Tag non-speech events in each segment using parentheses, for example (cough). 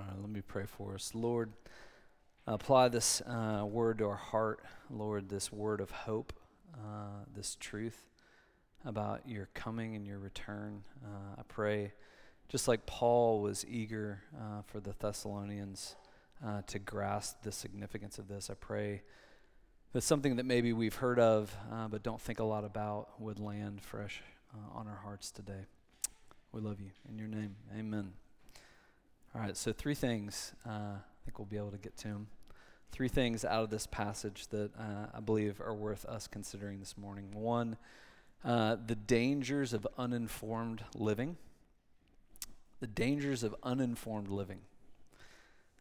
All right, let me pray for us. Lord, apply this uh, word to our heart. Lord, this word of hope, uh, this truth about your coming and your return. Uh, I pray, just like Paul was eager uh, for the Thessalonians uh, to grasp the significance of this, I pray that something that maybe we've heard of uh, but don't think a lot about would land fresh on our hearts today. We love you. In your name, amen. All right, so three things. Uh, I think we'll be able to get to them. Three things out of this passage that uh, I believe are worth us considering this morning. One, uh, the dangers of uninformed living. The dangers of uninformed living.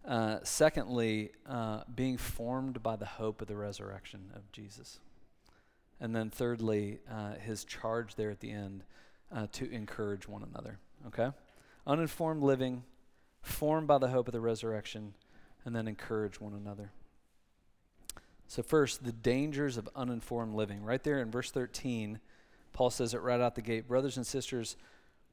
Uh, secondly, uh, being formed by the hope of the resurrection of Jesus. And then thirdly, uh, his charge there at the end to encourage one another. Okay? Uninformed living, formed by the hope of the resurrection, and then encourage one another. So, first, the dangers of uninformed living. Right there in verse 13, Paul says it right out the gate Brothers and sisters,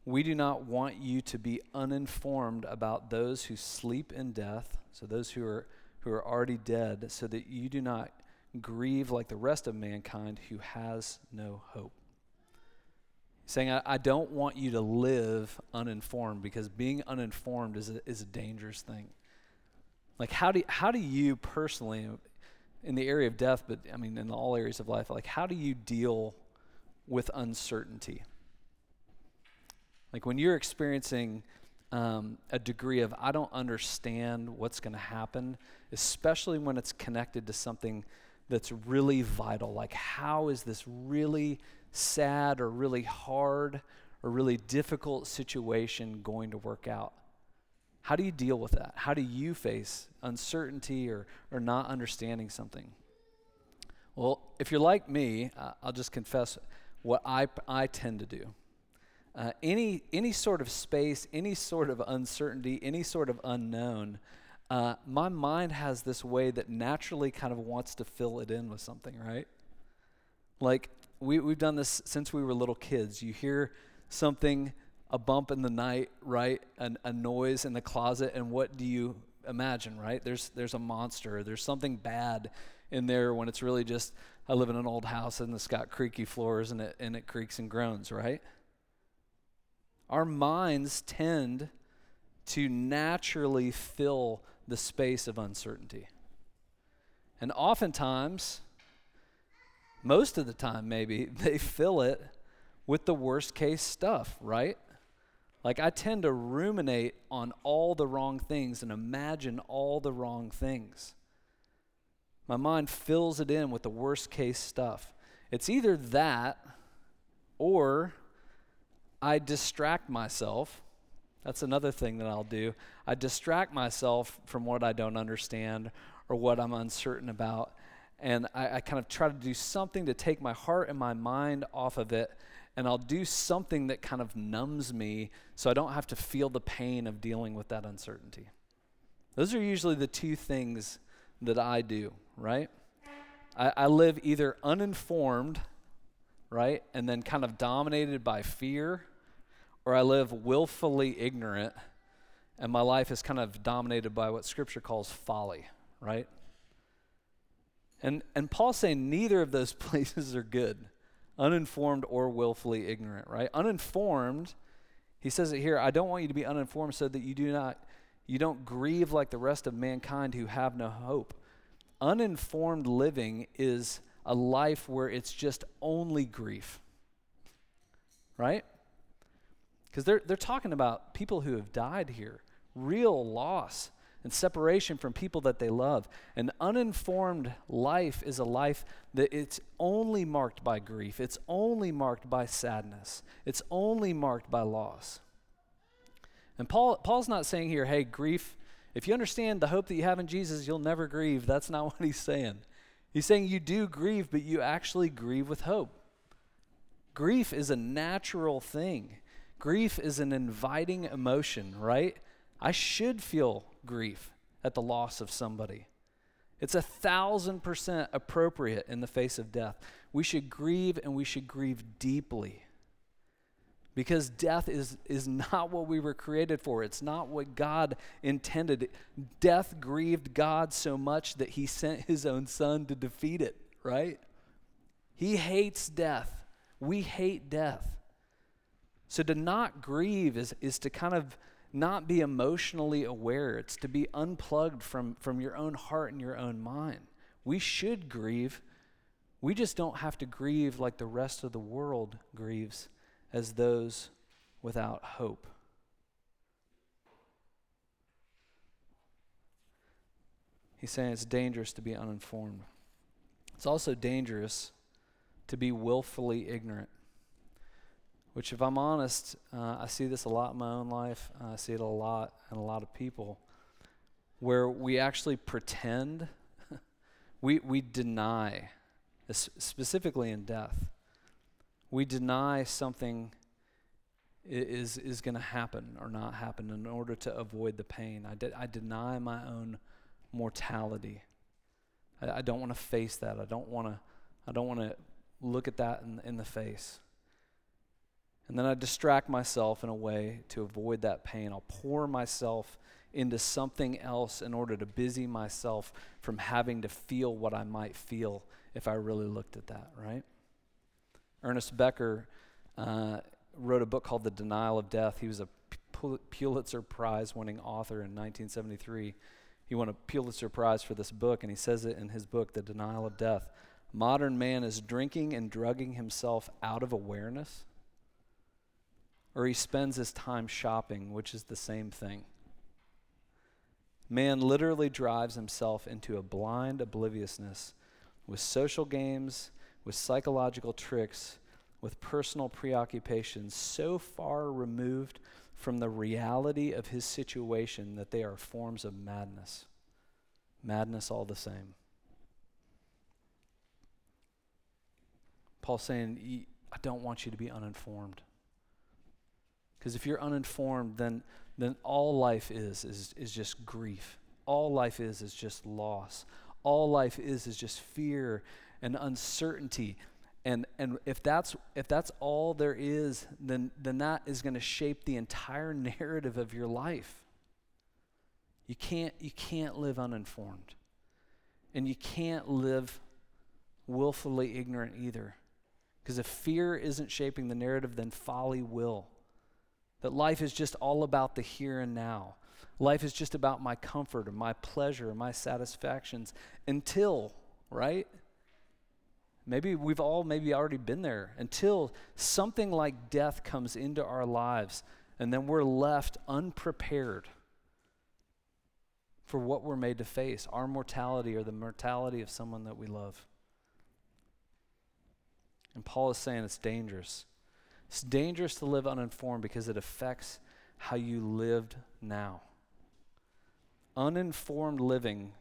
we do not want you to be uninformed about those who sleep in death, so those who are, who are already dead, so that you do not grieve like the rest of mankind who has no hope saying, I, I, don't want you to live uninformed because being uninformed is a, is a dangerous thing. Like, how do, how do you personally, in the area of death, but I mean, in all areas of life, like, how do you deal with uncertainty? Like, when you're experiencing um, a degree of, I don't understand what's going to happen, especially when it's connected to something that's really vital. Like, how is this really sad or really hard or really difficult situation going to work out? How do you deal with that? How do you face uncertainty or, or not understanding something? Well, if you're like me, uh, I'll just confess what I, I tend to do. Uh, any, any sort of space, any sort of uncertainty, any sort of unknown, uh, my mind has this way that naturally kind of wants to fill it in with something, right? Like, we, we've done this since we were little kids. You hear something, a bump in the night, right? An, a noise in the closet, and what do you imagine, right? There's, there's a monster, there's something bad in there when it's really just, I live in an old house and it's got creaky floors and it, and it creaks and groans, right? Our minds tend to naturally fill the space of uncertainty. And oftentimes, most of the time maybe, (laughs) they fill it with the worst case stuff, right? Like I tend to ruminate on all the wrong things and imagine all the wrong things. My mind fills it in with the worst case stuff. It's either that or I distract myself. That's another thing that I'll do. I distract myself from what I don't understand or what I'm uncertain about and I, I, kind of try to do something to take my heart and my mind off of it and i'll do something that kind of numbs me so i don't have to feel the pain of dealing with that uncertainty. Those are usually the two things that i do right? I, I live either uninformed right and then kind of dominated by fear or i live willfully ignorant and my life is kind of dominated by what scripture calls folly right and, and Paul's saying neither of those (laughs) places are good, uninformed or willfully ignorant, right? Uninformed, he says it here, I don't want you to be uninformed so that you do not you don't grieve like the rest of mankind who have no hope. Uninformed living is a life where it's just only grief. Right? Because they're, they're talking about people who have died here, real loss and separation from people that they love. An uninformed life is a life that it's only marked by grief, it's only marked by sadness, it's only marked by loss. And Paul, Paul's not saying here, hey, grief, if you understand the hope that you have in Jesus, you'll never grieve. That's not (laughs) what he's saying. He's saying you do grieve, but you actually grieve with hope. Grief is a natural thing. Grief is an inviting emotion, right? I should feel grief at the loss of somebody. It's a thousand percent appropriate in the face of death. We should grieve and we should grieve deeply. because death is, is (laughs) not what we were created for. It's not what God intended. Death grieved God so much that he sent his own son to defeat it, right? He hates death. We hate death. So to not grieve is, is to kind of not be emotionally aware. It's to be unplugged from, from your own heart and your own mind. We should grieve. We just don't have to grieve like the rest of the world grieves as those without hope. He's saying it's dangerous to be uninformed. It's also dangerous to be willfully ignorant. Which, if I'm honest, uh, I see this a lot in my own life. Uh, I see it a lot in a lot of people, where we actually pretend, (laughs) we, we deny, specifically in death, we deny something is, is going to happen or not happen in order to avoid the pain. I, de- I deny my own mortality. I, I don't want to face that. I don't want to. I don't want to look at that in, in the face. And then I distract myself in a way to avoid that pain. I'll pour myself into something else in order to busy myself from having to feel what I might feel if I really looked at that, right? Ernest Becker uh, wrote a book called The Denial of Death. He was a Pulitzer Prize winning author in 1973. He won a Pulitzer Prize for this book, and he says it in his book, The Denial of Death. Modern man is drinking and drugging himself out of awareness, or he spends his time shopping, which is the same thing. Man literally drives himself into a blind obliviousness with social games, with psychological tricks, with personal preoccupations so far removed from the reality of his situation that they are forms of madness. Madness all the same. Paul's saying, I don't want you to be uninformed. Because if you're uninformed, then, then all life is, is is just grief. All life is is just loss. All life is is just fear and uncertainty. And, and if, that's, if that's all there is, then, then that is going to shape the entire (laughs) narrative of your life. You can't, you can't live uninformed. And you can't live willfully ignorant either. Because if fear isn't shaping the narrative, then folly will. That life is just all about the here and now. Life is just about my comfort and my pleasure and my satisfactions until, right? Maybe we've all maybe already been there until something like death comes into our lives and then we're left unprepared for what we're made to face our mortality or the mortality of someone that we love. And Paul is saying it's dangerous. It's dangerous to live uninformed because it affects how you lived now. Uninformed living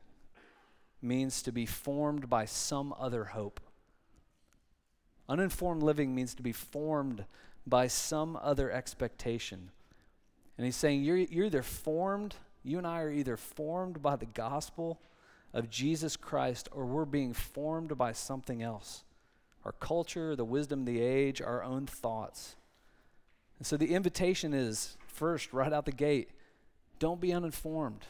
means to be formed by some other hope. Uninformed living means to be formed by some other expectation. And he's saying you're, you're either formed, you and I are either formed by the gospel of Jesus Christ or we're being formed by something else our culture, the wisdom of the age, our own thoughts. And so the invitation is first, right out the gate, don't be uninformed.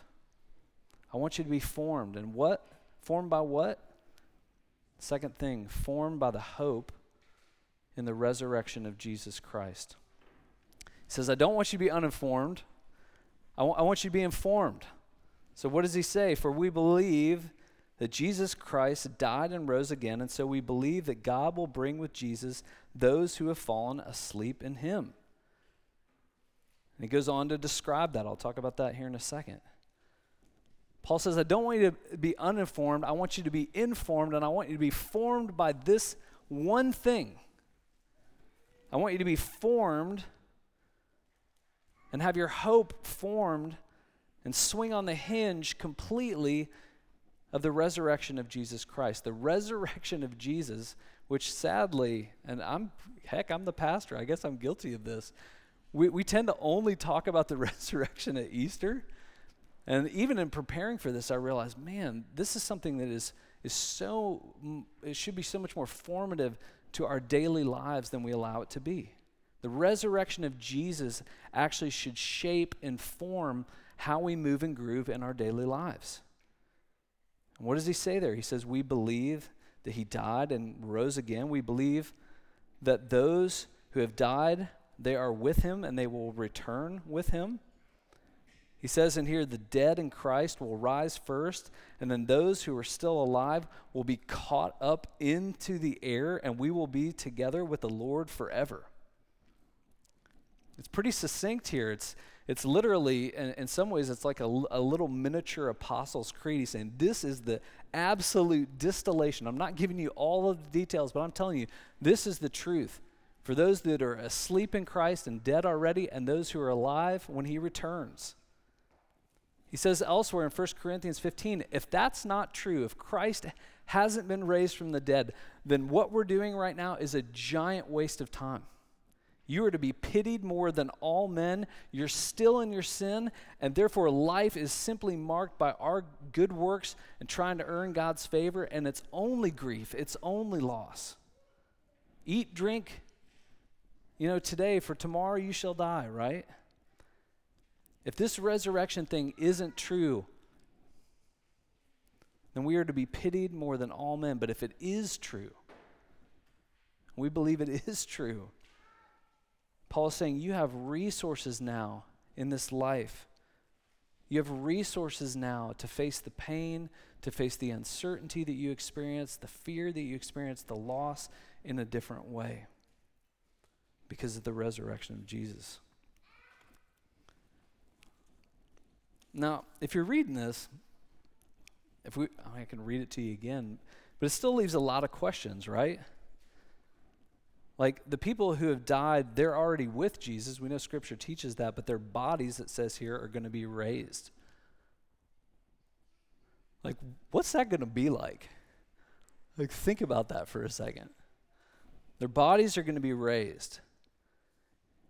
I want you to be formed. And what? Formed by what? Second thing, formed by the hope in the resurrection of Jesus Christ. He says, I don't want you to be uninformed. I, w- I want you to be informed. So, what does he say? For we believe that Jesus Christ died and rose again, and so we believe that God will bring with Jesus those who have fallen asleep in him. And he goes on to describe that. I'll talk about that here in a second. Paul says, I don't want you to be uninformed. I want you to be informed, and I want you to be formed by this one thing. I want you to be formed and have your hope formed and swing on the hinge completely of the resurrection of Jesus Christ. The resurrection of Jesus, which sadly, and I'm, heck, I'm the pastor. I guess I'm guilty of this. We, we tend to only talk about the (laughs) resurrection at Easter. And even in preparing for this, I realized, man, this is something that is, is so, it should be so much more formative to our daily lives than we allow it to be. The resurrection of Jesus actually should shape and form how we move and groove in our daily lives. And what does he say there? He says, We believe that he died and rose again. We believe that those who have died, they are with him and they will return with him. He says in here, the dead in Christ will rise first, and then those who are still alive will be caught up into the air, and we will be together with the Lord forever. It's pretty succinct here. It's, it's literally, in, in some ways, it's like a, a little miniature Apostles' Creed. He's saying, This is the absolute distillation. I'm not giving you all of the details, but I'm telling you, this is the truth. For those that are asleep in Christ and dead already, and those who are alive when He returns. He says elsewhere in 1 Corinthians 15 if that's not true, if Christ hasn't been raised from the dead, then what we're doing right now is a giant waste of time. You are to be pitied more than all men. You're still in your sin, and therefore life is simply marked by our good works and trying to earn God's favor, and it's only grief, it's only loss. Eat, drink, you know, today, for tomorrow you shall die, right? If this resurrection thing isn't true, then we are to be pitied more than all men. But if it is true, we believe it is true. Paul is saying you have resources now in this life. You have resources now to face the pain, to face the uncertainty that you experience, the fear that you experience, the loss in a different way because of the resurrection of Jesus. Now, if you're reading this, if we, I can read it to you again, but it still leaves a lot of questions, right? Like the people who have died, they're already with Jesus. We know Scripture teaches that, but their bodies, it says here, are going to be raised. Like, what's that going to be like? Like, think about that for a second. Their bodies are going to be raised.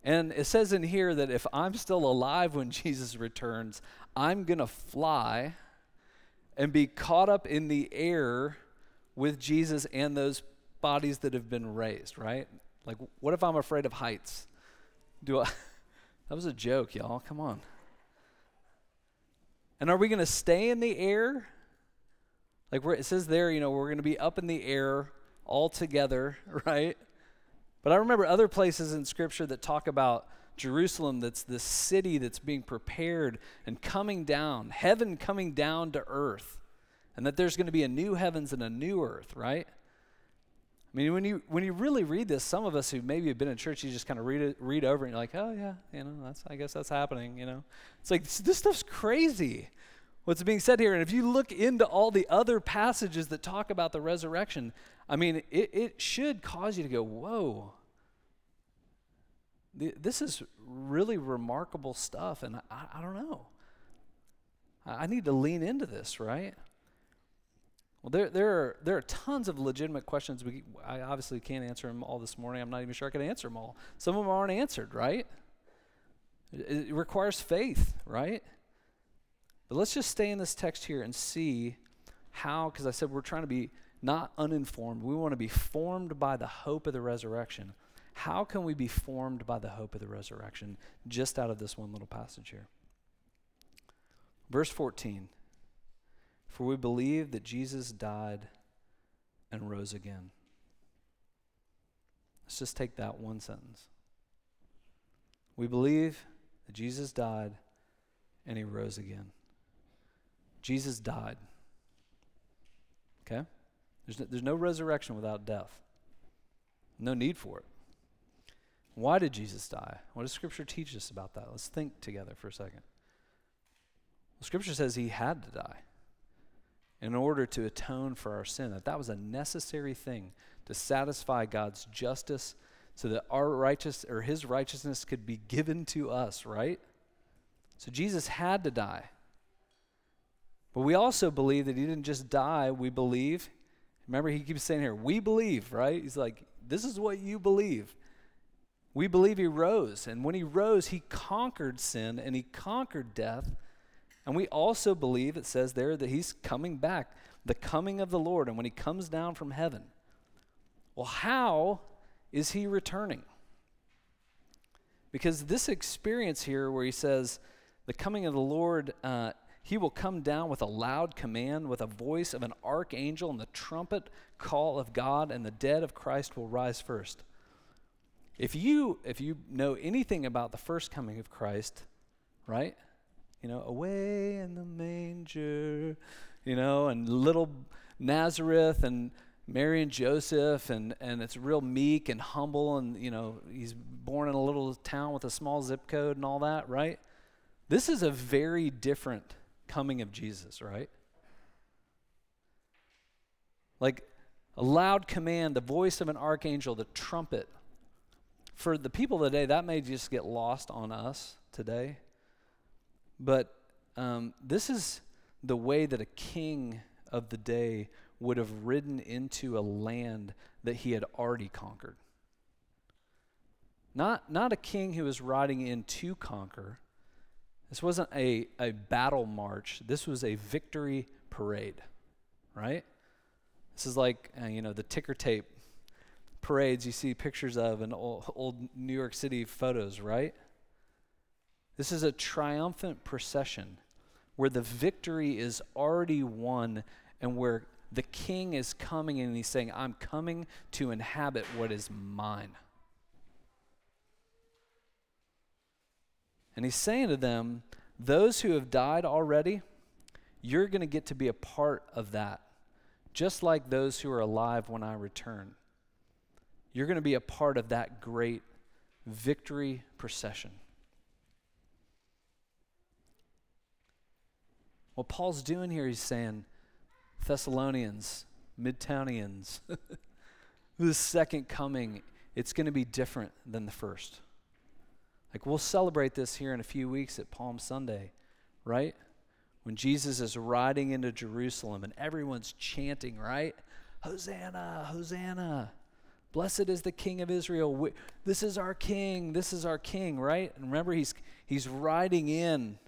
And it says in here that if I'm still alive when (laughs) Jesus returns, I'm going to fly and be caught up in the air with Jesus and those bodies that have been raised, right? Like, what if I'm afraid of heights? Do I? (laughs) that was a joke, y'all. Come on. And are we going to stay in the air? Like it says there, you know, we're going to be up in the air all together, (laughs) right? But I remember other places in Scripture that talk about Jerusalem that's this city that's being prepared and coming down, heaven coming down to earth, and that there's going to be a new heavens and a new earth, right? I mean, when you when you really read this, some of us who maybe have been in church, you just kind of read it, read over, and you're like, oh yeah, you know, that's I guess that's happening. You know, it's like this, this stuff's crazy. What's being said here, and if you look into all the other passages that talk about the resurrection, I mean, it, it should cause you to go, whoa, this is really remarkable stuff, and I, I don't know. I need to lean into this, right? Well, there, there, are, there are tons of legitimate questions. We, I obviously can't answer them all this morning. I'm not even sure I can answer them all. Some of them aren't answered, right? It, it requires faith, right? But let's just stay in this text here and see how, because I said we're trying to be not uninformed. We want to be formed by the hope of the resurrection. How can we be formed by the hope of the resurrection just out of this one little passage here? Verse 14 For we believe that Jesus died and rose again. Let's just take that one sentence. We believe that Jesus died and he rose again. Jesus died. Okay? There's no, there's no resurrection without death. No need for it. Why did Jesus die? What does Scripture teach us about that? Let's think together for a second. Well, Scripture says he had to die in order to atone for our sin, that that was a necessary thing to satisfy God's justice so that our righteous or his righteousness could be given to us, right? So Jesus had to die. But we also believe that he didn't just die, we believe. Remember, he keeps saying here, we believe, right? He's like, this is what you believe. We believe he rose. And when he rose, he conquered sin and he conquered death. And we also believe, it says there, that he's coming back, the coming of the Lord, and when he comes down from heaven. Well, how is he returning? Because this experience here, where he says, the coming of the Lord, uh, he will come down with a loud command, with a voice of an archangel, and the trumpet call of God, and the dead of Christ will rise first. If you if you know anything about the first coming of Christ, right? You know, away in the manger, you know, and little Nazareth and Mary and Joseph, and, and it's real meek and humble, and, you know, he's born in a little town with a small zip code and all that, right? This is a very different coming of Jesus, right? Like a loud command, the voice of an archangel, the trumpet. For the people today, that may just get lost on us today. But um, this is the way that a king of the day would have ridden into a land that he had already conquered. Not, not a king who was riding in to conquer. This wasn't a, a battle march. This was a victory parade, right? This is like, uh, you know, the ticker tape parades you see pictures of in old, old New York City photos, right? This is a triumphant procession where the victory is already won and where the king is coming and he's saying, I'm coming to inhabit what is mine. And he's saying to them, Those who have died already, you're going to get to be a part of that, just like those who are alive when I return. You're going to be a part of that great victory procession. What Paul's doing here, he's saying, Thessalonians, Midtownians, (laughs) the second coming, it's going to be different than the first. Like we'll celebrate this here in a few weeks at Palm Sunday, right? When Jesus is riding into Jerusalem and everyone's chanting, right? Hosanna, Hosanna. Blessed is the King of Israel. We, this is our King. This is our King, right? And remember, he's, he's riding in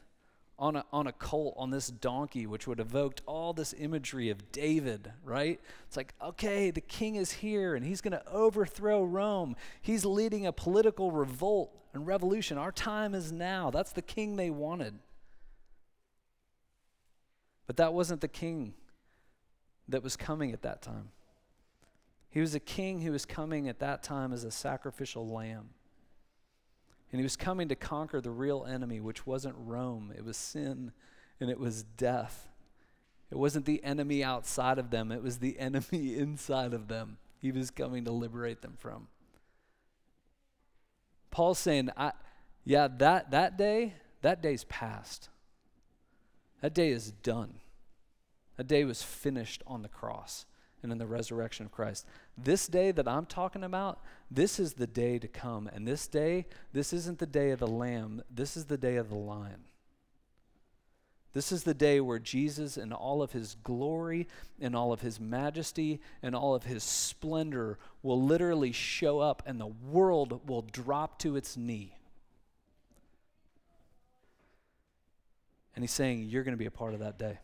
on a, on a colt, on this donkey, which would evoked all this imagery of David, right? It's like, okay, the king is here and he's going to overthrow Rome. He's leading a political revolt and revolution. Our time is now. That's the king they wanted. But that wasn't the king that was coming at that time. He was a king who was coming at that time as a sacrificial lamb. And he was coming to conquer the real enemy, which wasn't Rome, it was sin and it was death. It wasn't the enemy outside of them, it was the (laughs) enemy inside of them. He was coming to liberate them from. Paul's saying, I, yeah, that, that day, that day's past. That day is done. That day was finished on the cross and in the resurrection of Christ. This day that I'm talking about, this is the day to come. And this day, this isn't the day of the lamb, this is the day of the lion. This is the day where Jesus, in all of his glory, and all of his majesty, and all of his splendor, will literally show up and the world will drop to its knee. And he's saying, You're going to be a part of that day.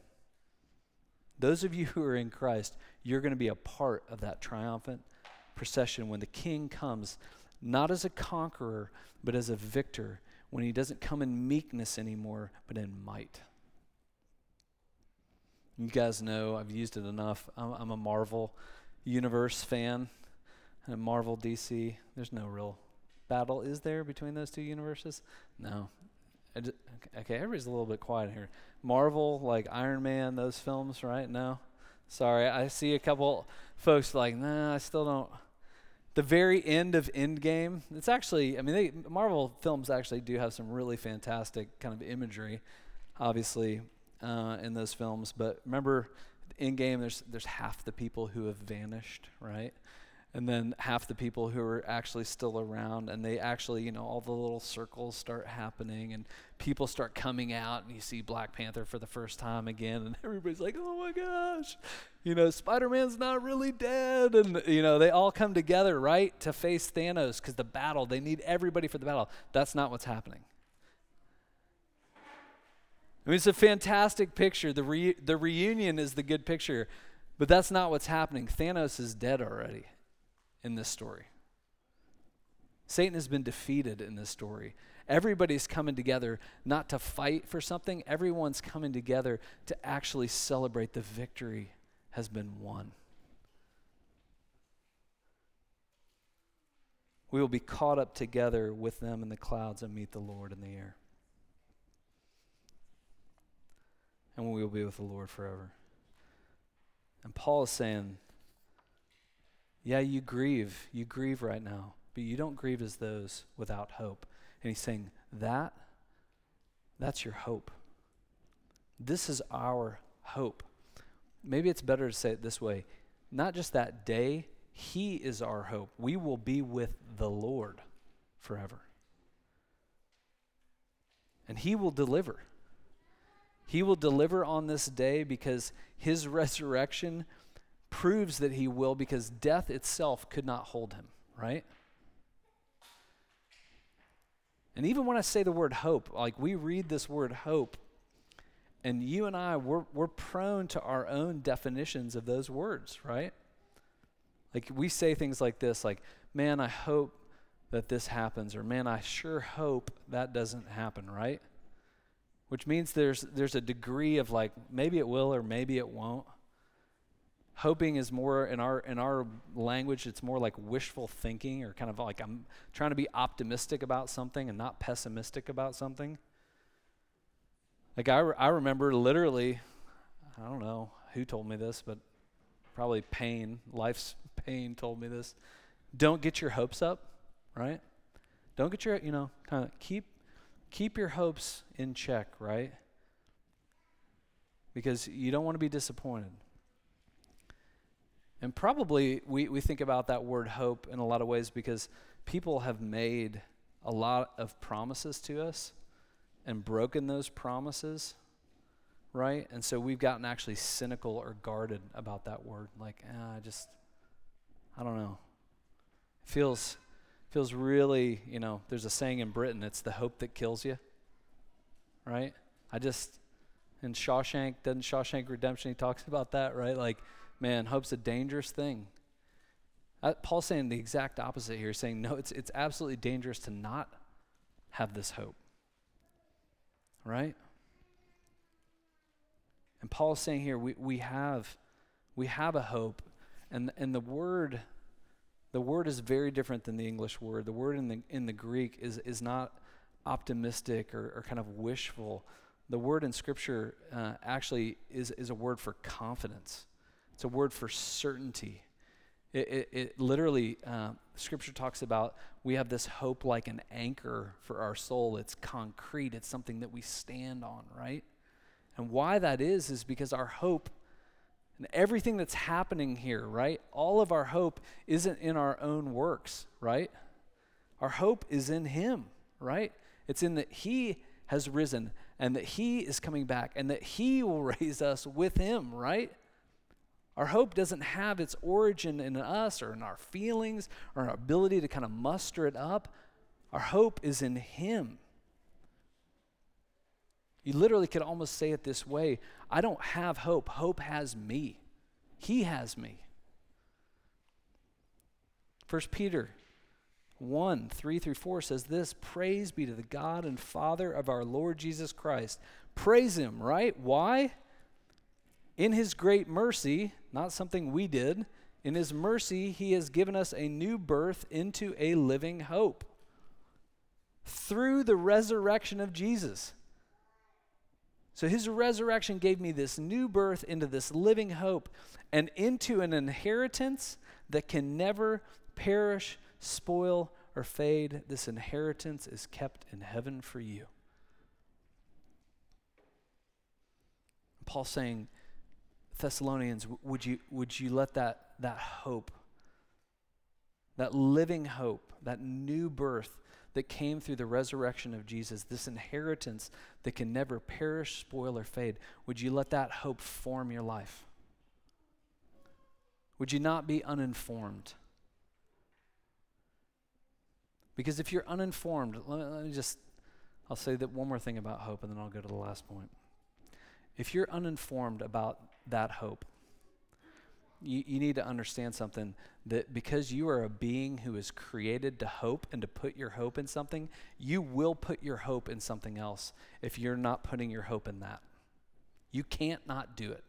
Those of you (laughs) who are in Christ, you're going to be a part of that triumphant procession when the king comes, not as a conqueror, but as a victor, when he doesn't come in meekness anymore, but in might. You guys know I've used it enough. I'm, I'm a Marvel Universe fan. And a Marvel DC, there's no real battle, is there, between those two universes? No. Okay, everybody's a little bit quiet here. Marvel, like Iron Man, those films, right? No? Sorry, I see a couple folks like, nah, I still don't. The very end of Endgame, it's actually, I mean, they, Marvel films actually do have some really fantastic kind of imagery, obviously, uh, in those films. But remember, Endgame, there's there's half the people who have vanished, right? And then half the people who are actually still around and they actually you know all the little circles start happening and people start coming out and you see black panther for the first time again and (laughs) everybody's like oh my gosh you know spider-man's not really dead and you know they all come together right to face thanos because the battle they need everybody for the battle that's not what's happening I mean, it's a fantastic picture. The, re- the reunion is the good picture, but that's not what's happening. Thanos is dead already in this story. Satan has been defeated in this story. Everybody's coming together not to fight for something, everyone's coming together to actually celebrate the victory has been won. We will be caught up together with them in the clouds and meet the Lord in the air. And we will be with the Lord forever. And Paul is saying, Yeah, you grieve. You grieve right now, but you don't grieve as those without hope. And he's saying, That, that's your hope. This is our hope. Maybe it's better to say it this way not just that day, He is our hope. We will be with the Lord forever. And He will deliver. He will deliver on this day because His (laughs) resurrection proves that He will, because death itself could not hold Him, right? And even when I say the word hope, like we read this word hope, and you and I, we're, we're prone to our own definitions of those words, right? Like we say things like this, like, man, I hope that this happens, or man, I sure hope that doesn't happen, right? Which means there's, there's a degree of like, maybe it will or maybe it won't. Hoping is more in our in our language it's more like wishful thinking or kind of like I'm trying to be optimistic about something and not pessimistic about something. Like I, re- I remember literally, I don't know who told me this, but probably pain, life's (laughs) pain told me this. Don't get your hopes up, right? Don't get your, you know, kind of keep keep your hopes in check, right? Because you don't want to be disappointed. And probably we, we think about that word hope in a lot of ways because people have made a lot of promises to us and broken those promises, right? And so we've gotten actually cynical or guarded about that word. Like, eh, I just, I don't know. It feels, feels really, you know, there's a saying in Britain, it's the hope that kills you, right? I just, in Shawshank, doesn't Shawshank Redemption, he talks about that, right? Like, man, hope's a dangerous thing. Uh, Paul's saying the exact opposite here, saying, no, it's, it's absolutely dangerous to not have this hope. Right? And Paul's saying here, we, we have we have a hope. And, and the word the word is very different than the English word. The word in the in the Greek is is not optimistic or, or kind of wishful. The word in Scripture uh, actually is is a word for confidence. It's a word for certainty. It, it, it literally, uh, Scripture talks about we have this hope like an anchor for our soul. It's concrete, it's something that we stand on, right? And why that is, is because our hope and everything that's happening here, right? All of our hope isn't in our own works, right? Our hope is in Him, right? It's in that He has risen and that He is coming back and that He will (laughs) raise us with Him, right? Our hope doesn't have its origin in us or in our feelings or our ability to kind of muster it up. Our hope is in Him. You literally could almost say it this way I don't have hope, hope has me. He has me. 1 Peter 1 3 through 4 says this Praise be to the God and Father of our Lord Jesus Christ. Praise Him, right? Why? In His great mercy, not something we did, in His mercy, He has given us a new birth into a living hope through the resurrection of Jesus. So His resurrection gave me this new birth into this living hope and into an inheritance that can never perish, spoil, or fade. This inheritance is kept in heaven for you. Paul's saying, Thessalonians, would you, would you let that, that hope, that living hope, that new birth that came through the resurrection of Jesus, this inheritance that can never perish, spoil, or fade, would you let that hope form your life? Would you not be uninformed? Because if you're uninformed, let me, let me just, I'll say that one more thing about hope and then I'll go to the last point. If you're uninformed about that hope. you, you need to understand something that because you are a being who is created to hope and to put your hope in something, you will put your hope in something else if you're not putting your hope in that. You can't not do it.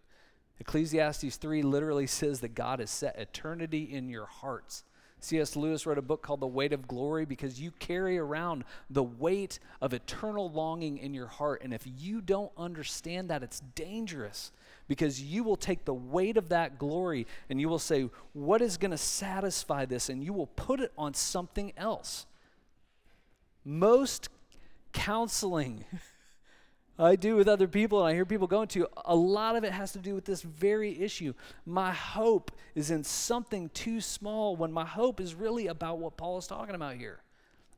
Ecclesiastes 3 literally says that God has set eternity in your hearts. C.S. Lewis wrote a book called The Weight of Glory because you carry around the weight of eternal longing in your heart. And if you don't understand that, it's dangerous because you will take the weight of that glory and you will say, What is going to satisfy this? And you will put it on something else. Most counseling I do with other people and I hear people going to, a lot of it has to do with this very issue. My hope is in something too small when my hope is really about what Paul is talking about here.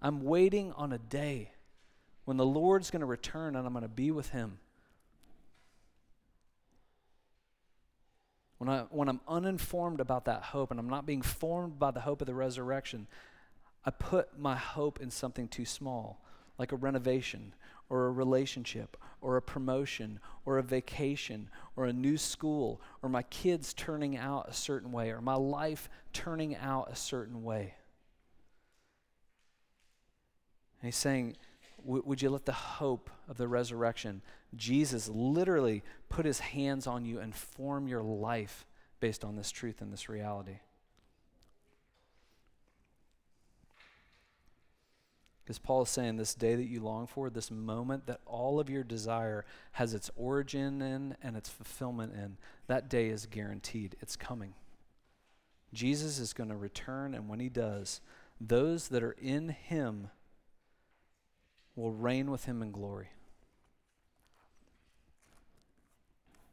I'm waiting on a day when the Lord's going to return and I'm going to be with him. When, I, when I'm uninformed about that hope and I'm not being formed by the hope of the resurrection, I put my hope in something too small, like a renovation or a relationship or a promotion or a vacation or a new school or my kids turning out a certain way or my life turning out a certain way. And he's saying, would you let the hope of the resurrection, Jesus literally put his hands on you and form your life based on this truth and this reality? Because Paul is saying this day that you long for, this moment that all of your desire has its origin in and its fulfillment in, that day is guaranteed. It's coming. Jesus is going to return, and when he does, those that are in him will reign with him in glory.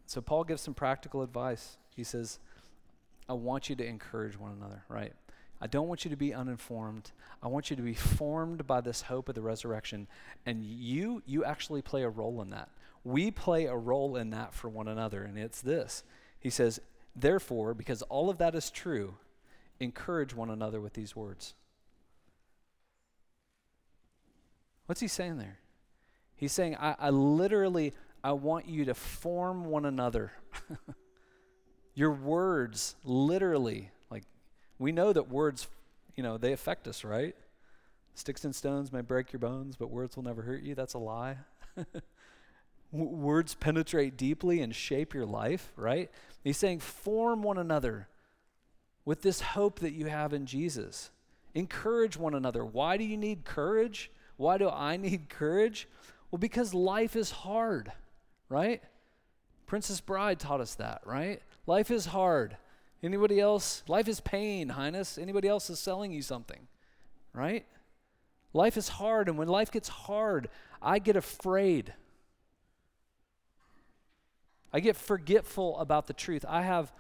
So, Paul gives some practical advice. He says, I want you to encourage one another, right? I don't want you to be uninformed. I want you to be formed by this hope of the resurrection. And you, you actually play a role in that. We play a role in that for one another, and it's this. He says, Therefore, because all of that is true, encourage one another with these words. What's he saying there? He's saying, I, I literally, I want you to form one another. (laughs) Your words, literally, like we know that words, you know, they affect us, right? Sticks and stones may break your bones, but words will never hurt you. That's a lie. (laughs) words penetrate deeply and shape your life, right? He's saying, form one another with this hope that you have in Jesus. Encourage one another. Why do you need courage? Why do I need courage? Well, because life is hard, right? Princess Bride taught us that, right? Life is hard. Anybody else? Life is pain, Highness. Anybody else is selling you something, right? Life is hard, and when life gets hard, I get afraid. I get forgetful about the truth. I have,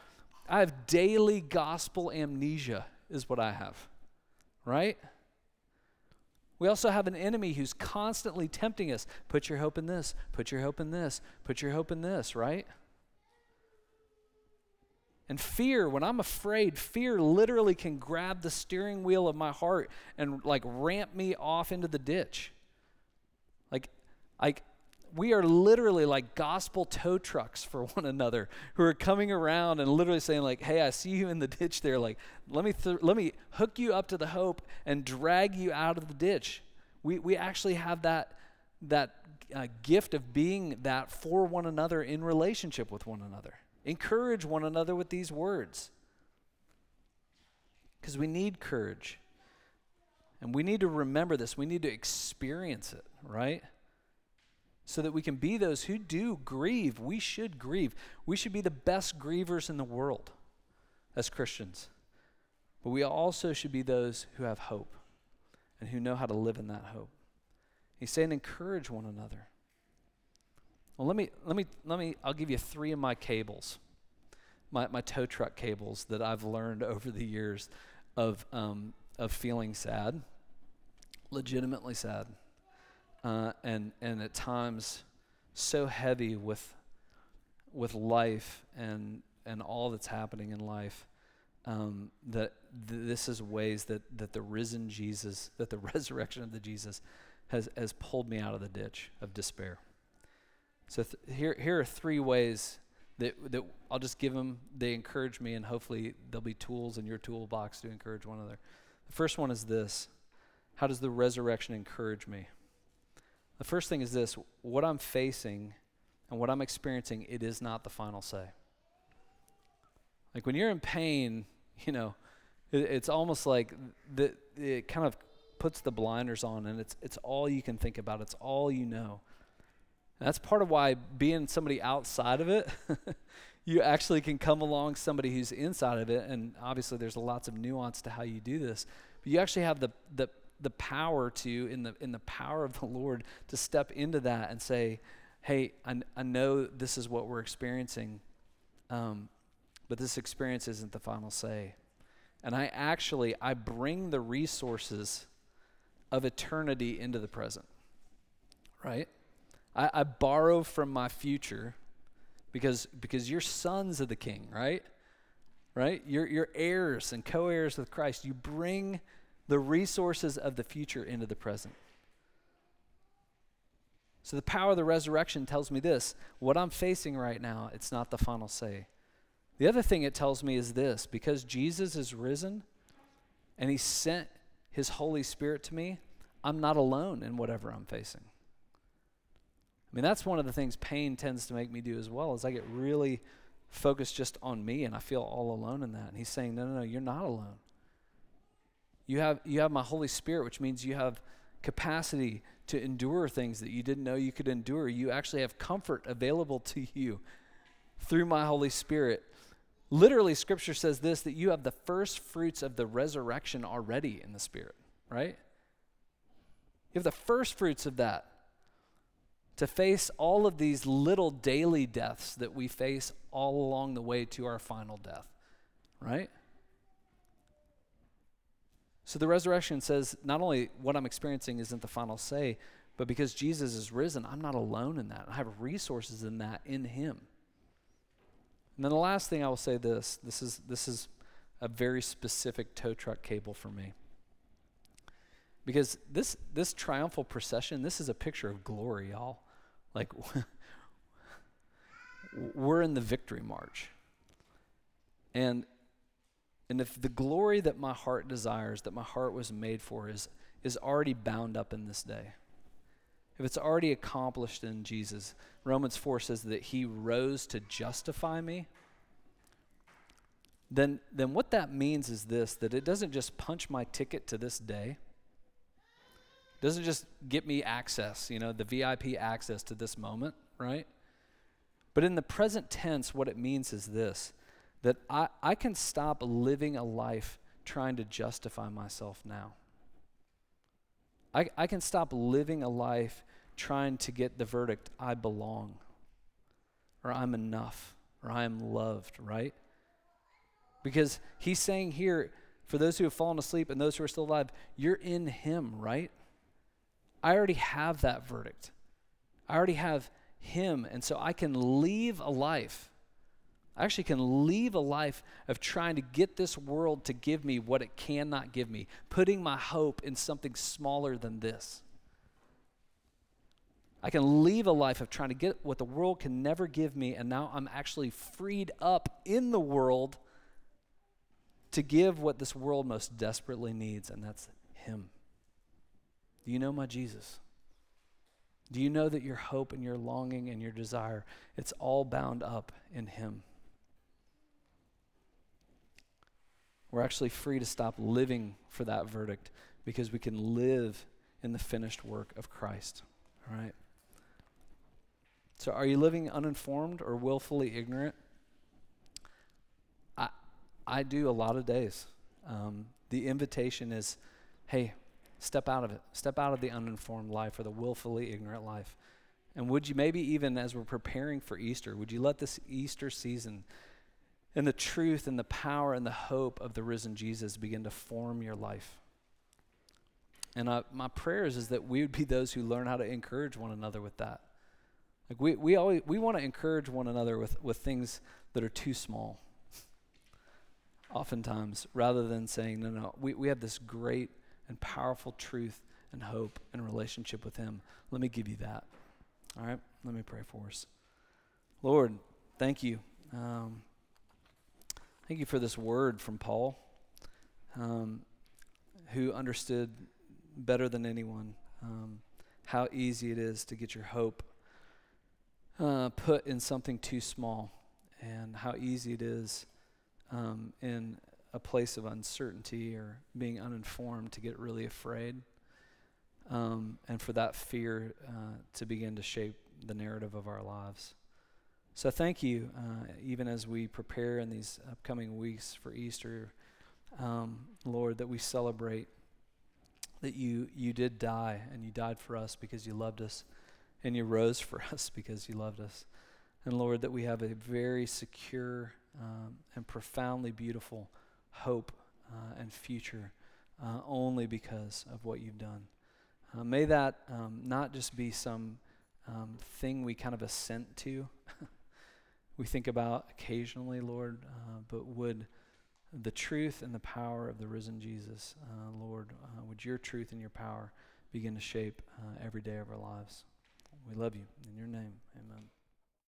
I have daily gospel amnesia, is what I have, right? We also have an enemy who's constantly tempting us. Put your hope in this, put your hope in this, put your hope in this, right? And fear, when I'm afraid, fear literally can grab the steering wheel of my heart and like ramp me off into the ditch. Like, like we are literally like gospel tow trucks for (laughs) one another who are coming around and literally saying like hey i see you in the ditch there like let me th- let me hook you up to the hope and drag you out of the ditch we, we actually have that that uh, gift of being that for one another in relationship with one another Encourage one another with these words. Because we need courage. And we need to remember this. We need to experience it, right? So that we can be those who do grieve. We should grieve. We should be the best grievers in the world as Christians. But we also should be those who have hope and who know how to live in that hope. He's saying, encourage one another. Well, let me, let me, let me, I'll give you three of my cables, my, my tow truck cables that I've learned over the years of, um, of feeling sad, legitimately sad, uh, and, and at times so heavy with, with life and, and all that's happening in life. Um, that th- this is ways that, that the risen Jesus, that the (laughs) resurrection of the Jesus has, has pulled me out of the ditch of despair. So th- here, here are three ways that, that I'll just give them, they encourage me, and hopefully there'll be tools in your toolbox to encourage one another. The first one is this How does the resurrection encourage me? The first thing is this what I'm facing and what I'm experiencing, it is not the final say. Like when you're in pain, you know, it, it's almost like the, it kind of puts the blinders on and it's, it's all you can think about, it's all you know. And that's part of why being somebody outside of it, (laughs) you actually can come along somebody who's inside of it. And obviously, there's lots of nuance to how you do this. But you actually have the, the, the power to, in the, in the power of the Lord, to step into that and say, hey, I, I know this is what we're experiencing, um, but this experience isn't the final say. And I actually, I bring the resources of eternity into the present, right? I, I borrow from my future because, because you're sons of the king, right? Right? You're, you're heirs and co heirs with Christ. You bring the resources of the future into the present. So the power of the resurrection tells me this what I'm facing right now, it's not the final say. The other thing it tells me is this because Jesus is risen and he sent his Holy Spirit to me, I'm not alone in whatever I'm facing. I mean, that's one of the things pain tends to make me do as well, is I get really focused just on me and I feel all alone in that. And he's saying, No, no, no, you're not alone. You have you have my Holy Spirit, which means you have capacity to endure things that you didn't know you could endure. You actually have comfort available to you through my Holy Spirit. Literally, Scripture says this that you have the first fruits of the resurrection already in the Spirit, right? You have the first fruits of that to face all of these little daily deaths that we face all along the way to our final death, right? So the resurrection says not only what I'm experiencing isn't the final say, but because Jesus is risen, I'm not alone in that. I have resources in that in him. And then the last thing I will say this, this is this is a very specific tow truck cable for me. Because this this triumphal procession, this is a picture of glory, y'all. Like (laughs) we're in the victory march. And and if the glory that my heart desires, that my heart was made for, is, is already bound up in this day, if it's already accomplished in Jesus, Romans 4 says that he rose to justify me, then, then what that means is this that it doesn't just punch my ticket to this day, it doesn't just get me access, you know, the VIP access to this moment, right? But in the present tense, what it means is this that I, I can stop living a life trying to justify myself now. I, I can stop living a life trying to get the verdict, I belong, or I'm enough, or I am loved, right? Because he's saying here, for those who have fallen asleep and those who are still alive, you're in him, right? I already have that verdict. I already have him, and so I can leave a life I actually can leave a life of trying to get this world to give me what it cannot give me, putting my hope in something smaller than this. I can leave a life of trying to get what the world can never give me, and now I'm actually freed up in the world to give what this world most desperately needs, and that's Him. Do you know my Jesus? Do you know that your hope and your longing and your desire, it's all bound up in Him? We're actually free to stop living for that verdict because we can live in the finished work of Christ. All right? So, are you living uninformed or willfully ignorant? I, I do a lot of days. Um, the invitation is hey, step out of it. Step out of the uninformed life or the willfully ignorant life. And would you maybe even as we're preparing for Easter, would you let this Easter season and the truth and the power and the hope of the risen Jesus begin to form your life. And uh, my prayers is that we would be those who learn how to encourage one another with that. Like we, we always we want to encourage one another with, with things that are too small. Oftentimes, rather than saying, no, no, we, we have this great and powerful truth and hope and relationship with Him. Let me give you that. All right? Let me pray for us. Lord, thank you. Um, thank you for this word from Paul, um, who understood better than anyone um, how easy it is to get your hope uh, put in something too small, and how easy it is um, in a place of uncertainty or being uninformed to get really afraid, um, and for that fear uh, to begin to shape the narrative of our lives. So thank you, uh, even as we prepare in these upcoming weeks for Easter, um, Lord, that we celebrate that you you did die and you died for us because you loved us, and you rose for (laughs) us because you loved us, and Lord, that we have a very secure um, and profoundly beautiful hope uh, and future uh, only because of what you've done. Uh, may that um, not just be some um, thing we kind of assent to, (laughs) we think about occasionally, Lord, uh, but would the truth and the power of the risen Jesus, uh, Lord, uh, would your truth and your power begin to shape uh, every day of our lives? We love you. In your name, amen.